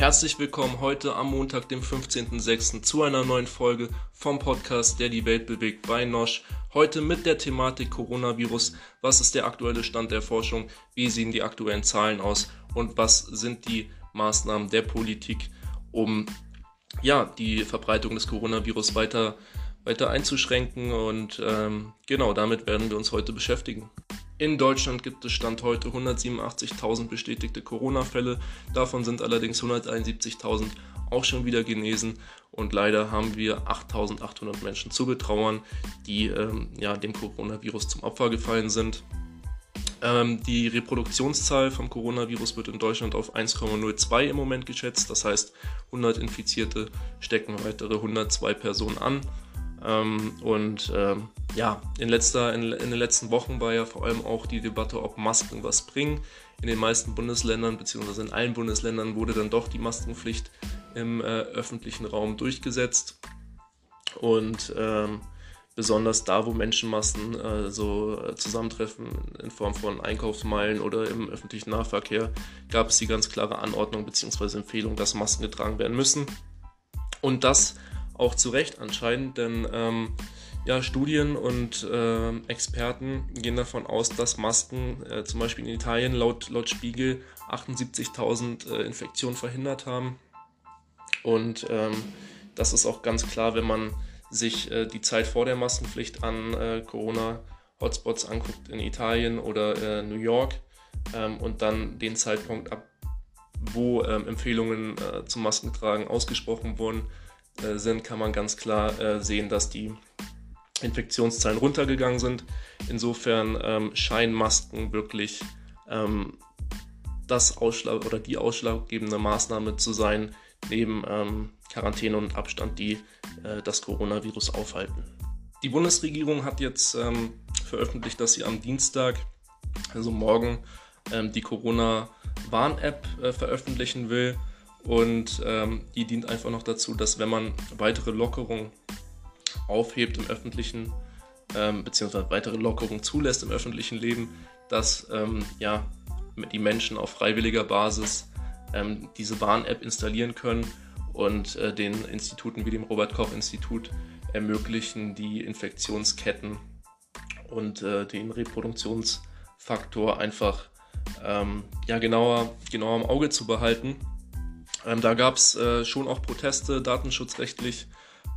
Herzlich willkommen heute am Montag, dem 15.06. zu einer neuen Folge vom Podcast, der die Welt bewegt bei Nosch. Heute mit der Thematik Coronavirus. Was ist der aktuelle Stand der Forschung? Wie sehen die aktuellen Zahlen aus? Und was sind die Maßnahmen der Politik, um ja, die Verbreitung des Coronavirus weiter, weiter einzuschränken? Und ähm, genau damit werden wir uns heute beschäftigen. In Deutschland gibt es Stand heute 187.000 bestätigte Corona-Fälle. Davon sind allerdings 171.000 auch schon wieder genesen. Und leider haben wir 8.800 Menschen zu betrauern, die ähm, ja, dem Coronavirus zum Opfer gefallen sind. Ähm, die Reproduktionszahl vom Coronavirus wird in Deutschland auf 1,02 im Moment geschätzt. Das heißt, 100 Infizierte stecken weitere 102 Personen an. Ähm, und ähm, ja, in, letzter, in, in, den letzten Wochen war ja vor allem auch die Debatte, ob Masken was bringen. In den meisten Bundesländern, beziehungsweise in allen Bundesländern, wurde dann doch die Maskenpflicht im äh, öffentlichen Raum durchgesetzt. Und ähm, besonders da, wo Menschenmassen äh, so äh, zusammentreffen in Form von Einkaufsmeilen oder im öffentlichen Nahverkehr, gab es die ganz klare Anordnung bzw. Empfehlung, dass Masken getragen werden müssen. Und das auch zu Recht anscheinend, denn ähm, ja, Studien und äh, Experten gehen davon aus, dass Masken äh, zum Beispiel in Italien laut, laut Spiegel 78.000 äh, Infektionen verhindert haben. Und ähm, das ist auch ganz klar, wenn man sich äh, die Zeit vor der Maskenpflicht an äh, Corona-Hotspots anguckt in Italien oder äh, New York ähm, und dann den Zeitpunkt ab, wo ähm, Empfehlungen zum Maskentragen ausgesprochen wurden äh, sind, kann man ganz klar äh, sehen, dass die Infektionszahlen runtergegangen sind. Insofern ähm, scheinen Masken wirklich ähm, das Ausschlag oder die ausschlaggebende Maßnahme zu sein, neben ähm, Quarantäne und Abstand, die äh, das Coronavirus aufhalten. Die Bundesregierung hat jetzt veröffentlicht, dass sie am Dienstag, also morgen, die Corona-Warn-App veröffentlichen will. Und ähm, die dient einfach noch dazu, dass wenn man weitere Lockerungen aufhebt im öffentlichen, ähm, beziehungsweise weitere Lockerungen zulässt im öffentlichen Leben, dass ähm, ja, die Menschen auf freiwilliger Basis ähm, diese Warn-App installieren können und äh, den Instituten wie dem Robert-Koch-Institut ermöglichen, die Infektionsketten und äh, den Reproduktionsfaktor einfach ähm, ja, genauer, genauer im Auge zu behalten ähm, da gab es äh, schon auch Proteste, datenschutzrechtlich,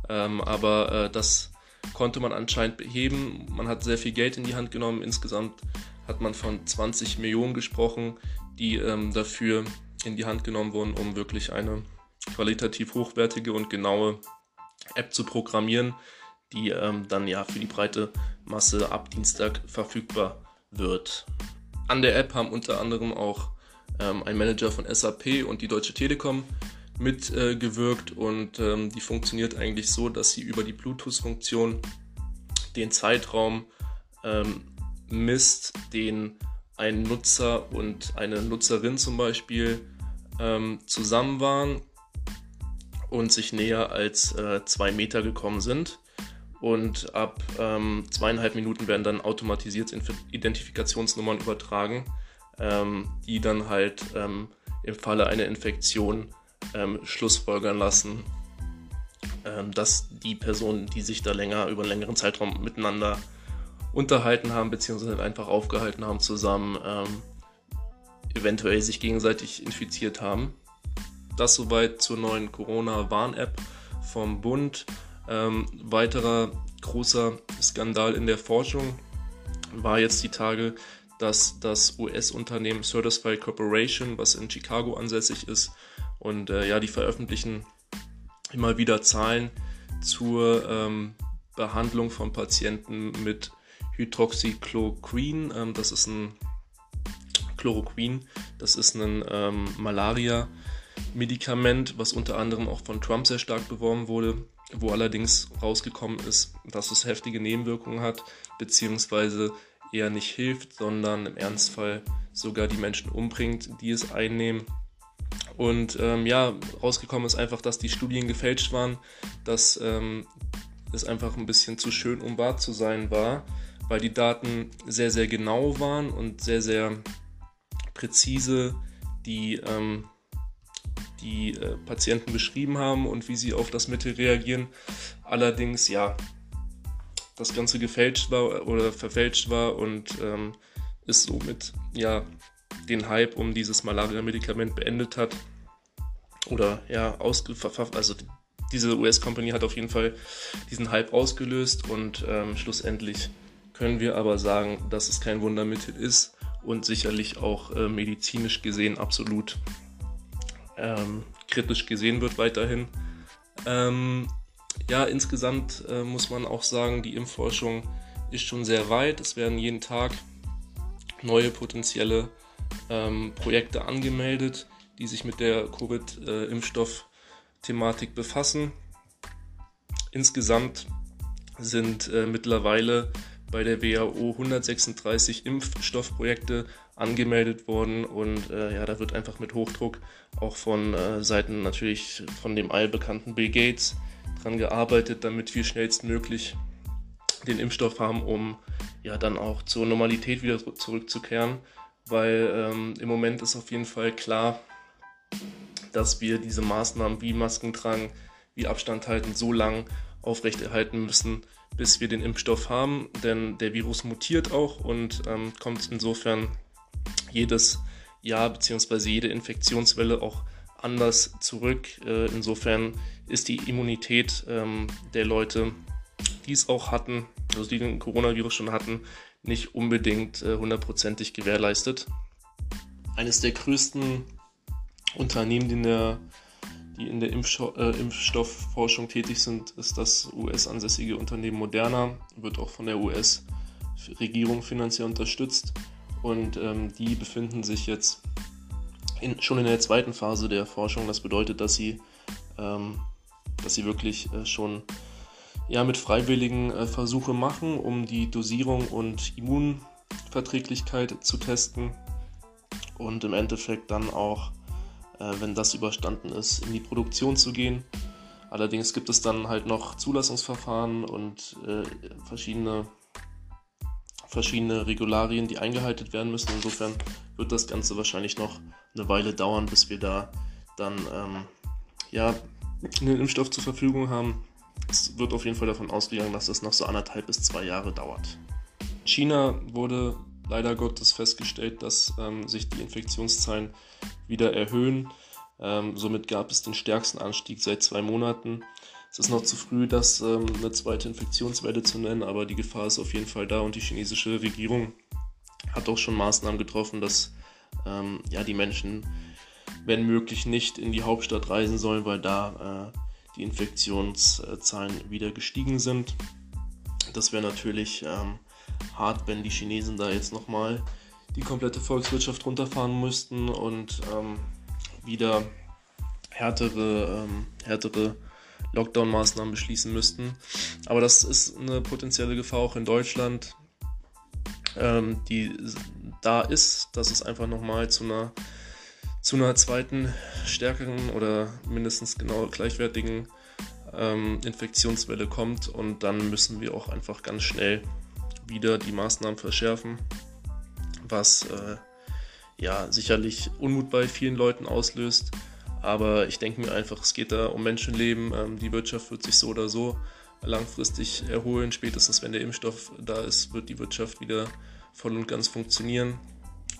ähm, aber äh, das konnte man anscheinend beheben. Man hat sehr viel Geld in die Hand genommen. Insgesamt hat man von 20 Millionen gesprochen, die ähm, dafür in die Hand genommen wurden, um wirklich eine qualitativ hochwertige und genaue App zu programmieren, die ähm, dann ja für die breite Masse ab Dienstag verfügbar wird. An der App haben unter anderem auch ähm, ein Manager von SAP und die Deutsche Telekom mitgewirkt äh, und ähm, die funktioniert eigentlich so, dass sie über die Bluetooth-Funktion den Zeitraum ähm, misst, den ein Nutzer und eine Nutzerin zum Beispiel ähm, zusammen waren und sich näher als äh, zwei Meter gekommen sind. Und ab ähm, zweieinhalb Minuten werden dann automatisiert Identifikationsnummern übertragen ähm, die dann halt ähm, im Falle einer Infektion ähm, schlussfolgern lassen, ähm, dass die Personen, die sich da länger über einen längeren Zeitraum miteinander unterhalten haben, beziehungsweise einfach aufgehalten haben zusammen, ähm, eventuell sich gegenseitig infiziert haben. Das soweit zur neuen Corona-Warn-App vom Bund. Ähm, weiterer großer Skandal in der Forschung war jetzt die Tage, dass das US-Unternehmen Certify Corporation, was in Chicago ansässig ist, und äh, ja, die veröffentlichen immer wieder Zahlen zur ähm, Behandlung von Patienten mit Hydroxychloroquin. Ähm, das ist ein Chloroquin, das ist ein ähm, Malaria-Medikament, was unter anderem auch von Trump sehr stark beworben wurde, wo allerdings rausgekommen ist, dass es heftige Nebenwirkungen hat, beziehungsweise eher nicht hilft, sondern im Ernstfall sogar die Menschen umbringt, die es einnehmen. Und ähm, ja, rausgekommen ist einfach, dass die Studien gefälscht waren, dass ähm, es einfach ein bisschen zu schön, um wahr zu sein war, weil die Daten sehr, sehr genau waren und sehr, sehr präzise die, ähm, die äh, Patienten beschrieben haben und wie sie auf das Mittel reagieren. Allerdings, ja, das Ganze gefälscht war oder verfälscht war und ähm, ist somit ja den Hype um dieses Malaria-Medikament beendet hat. Oder ja, also diese US-Company hat auf jeden Fall diesen Hype ausgelöst und ähm, schlussendlich können wir aber sagen, dass es kein Wundermittel ist und sicherlich auch äh, medizinisch gesehen absolut ähm, kritisch gesehen wird weiterhin. Ähm, ja, insgesamt äh, muss man auch sagen, die Impfforschung ist schon sehr weit. Es werden jeden Tag neue potenzielle ähm, Projekte angemeldet, die sich mit der Covid-Impfstoff-Thematik befassen. Insgesamt sind äh, mittlerweile bei der WHO 136 Impfstoffprojekte angemeldet worden und äh, ja, da wird einfach mit Hochdruck auch von äh, Seiten natürlich von dem allbekannten Bill Gates dran gearbeitet, damit wir schnellstmöglich den Impfstoff haben, um ja dann auch zur Normalität wieder zurückzukehren, weil ähm, im Moment ist auf jeden Fall klar, dass wir diese Maßnahmen wie Masken tragen, wie Abstand halten, so lang aufrechterhalten müssen, bis wir den Impfstoff haben, denn der Virus mutiert auch und ähm, kommt insofern jedes Jahr bzw. jede Infektionswelle auch anders zurück. Äh, insofern ist die Immunität ähm, der Leute, die es auch hatten, also die den Coronavirus schon hatten, nicht unbedingt äh, hundertprozentig äh, gewährleistet. Eines der größten Unternehmen, die in der die in der äh, Impfstoffforschung tätig sind, ist das US-ansässige Unternehmen Moderna, wird auch von der US-Regierung finanziell unterstützt und ähm, die befinden sich jetzt in, schon in der zweiten Phase der Forschung. Das bedeutet, dass sie, ähm, dass sie wirklich äh, schon ja, mit freiwilligen äh, Versuche machen, um die Dosierung und Immunverträglichkeit zu testen und im Endeffekt dann auch äh, wenn das überstanden ist, in die Produktion zu gehen. Allerdings gibt es dann halt noch Zulassungsverfahren und äh, verschiedene, verschiedene Regularien, die eingehalten werden müssen. Insofern wird das Ganze wahrscheinlich noch eine Weile dauern, bis wir da dann ähm, ja, einen Impfstoff zur Verfügung haben. Es wird auf jeden Fall davon ausgegangen, dass das noch so anderthalb bis zwei Jahre dauert. China wurde leider Gottes festgestellt, dass ähm, sich die Infektionszahlen wieder erhöhen. Ähm, somit gab es den stärksten Anstieg seit zwei Monaten. Es ist noch zu früh, das ähm, eine zweite Infektionswelle zu nennen, aber die Gefahr ist auf jeden Fall da und die chinesische Regierung hat auch schon Maßnahmen getroffen, dass ähm, ja, die Menschen, wenn möglich, nicht in die Hauptstadt reisen sollen, weil da äh, die Infektionszahlen wieder gestiegen sind. Das wäre natürlich ähm, hart, wenn die Chinesen da jetzt nochmal die komplette Volkswirtschaft runterfahren müssten und ähm, wieder härtere, ähm, härtere Lockdown-Maßnahmen beschließen müssten. Aber das ist eine potenzielle Gefahr auch in Deutschland, ähm, die da ist, dass es einfach nochmal zu einer, zu einer zweiten, stärkeren oder mindestens genau gleichwertigen ähm, Infektionswelle kommt und dann müssen wir auch einfach ganz schnell wieder die Maßnahmen verschärfen, was äh, ja sicherlich Unmut bei vielen Leuten auslöst. Aber ich denke mir einfach, es geht da um Menschenleben. Ähm, die Wirtschaft wird sich so oder so langfristig erholen. Spätestens wenn der Impfstoff da ist, wird die Wirtschaft wieder voll und ganz funktionieren.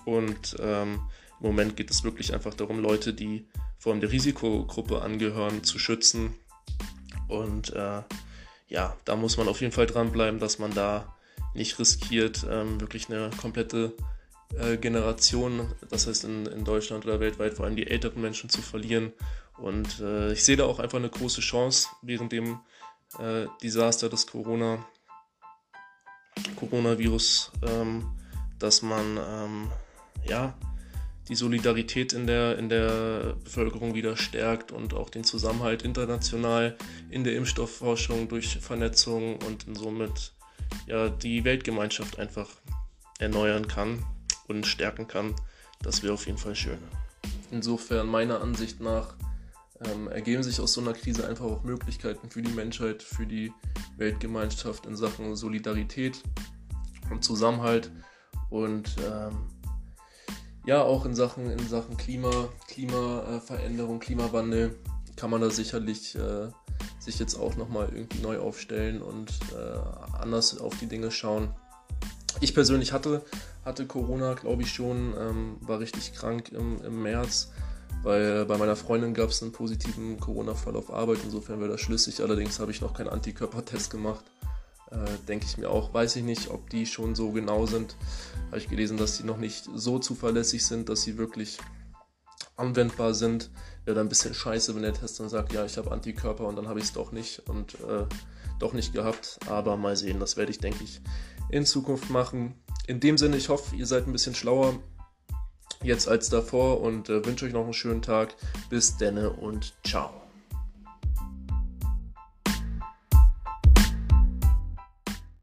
Und ähm, im Moment geht es wirklich einfach darum, Leute, die vor allem der Risikogruppe angehören, zu schützen. Und äh, ja, da muss man auf jeden Fall dranbleiben, dass man da nicht riskiert, ähm, wirklich eine komplette äh, Generation, das heißt in, in, Deutschland oder weltweit vor allem die älteren Menschen zu verlieren. Und äh, ich sehe da auch einfach eine große Chance während dem äh, Desaster des Corona, Coronavirus, ähm, dass man ähm, ja, die Solidarität in der, in der Bevölkerung wieder stärkt und auch den Zusammenhalt international in der Impfstoffforschung durch Vernetzung und somit ja, die Weltgemeinschaft einfach erneuern kann und stärken kann. Das wäre auf jeden Fall schön. Insofern meiner Ansicht nach ähm, ergeben sich aus so einer Krise einfach auch Möglichkeiten für die Menschheit, für die Weltgemeinschaft in Sachen Solidarität und Zusammenhalt. Und ähm, ja, auch in Sachen, in Sachen Klima, Klimaveränderung, Klimawandel kann man da sicherlich äh, sich jetzt auch nochmal irgendwie neu aufstellen und äh, anders auf die Dinge schauen. Ich persönlich hatte, hatte Corona, glaube ich schon, ähm, war richtig krank im, im März, weil bei meiner Freundin gab es einen positiven Corona-Fall auf Arbeit, insofern wäre das schlüssig. Allerdings habe ich noch keinen Antikörpertest gemacht. Äh, Denke ich mir auch. Weiß ich nicht, ob die schon so genau sind. Habe ich gelesen, dass die noch nicht so zuverlässig sind, dass sie wirklich anwendbar sind. Wäre dann ein bisschen scheiße, wenn der Test dann sagt, ja, ich habe Antikörper und dann habe ich es doch nicht und äh, doch nicht gehabt. Aber mal sehen, das werde ich, denke ich, in Zukunft machen. In dem Sinne, ich hoffe, ihr seid ein bisschen schlauer jetzt als davor und äh, wünsche euch noch einen schönen Tag. Bis denne und ciao.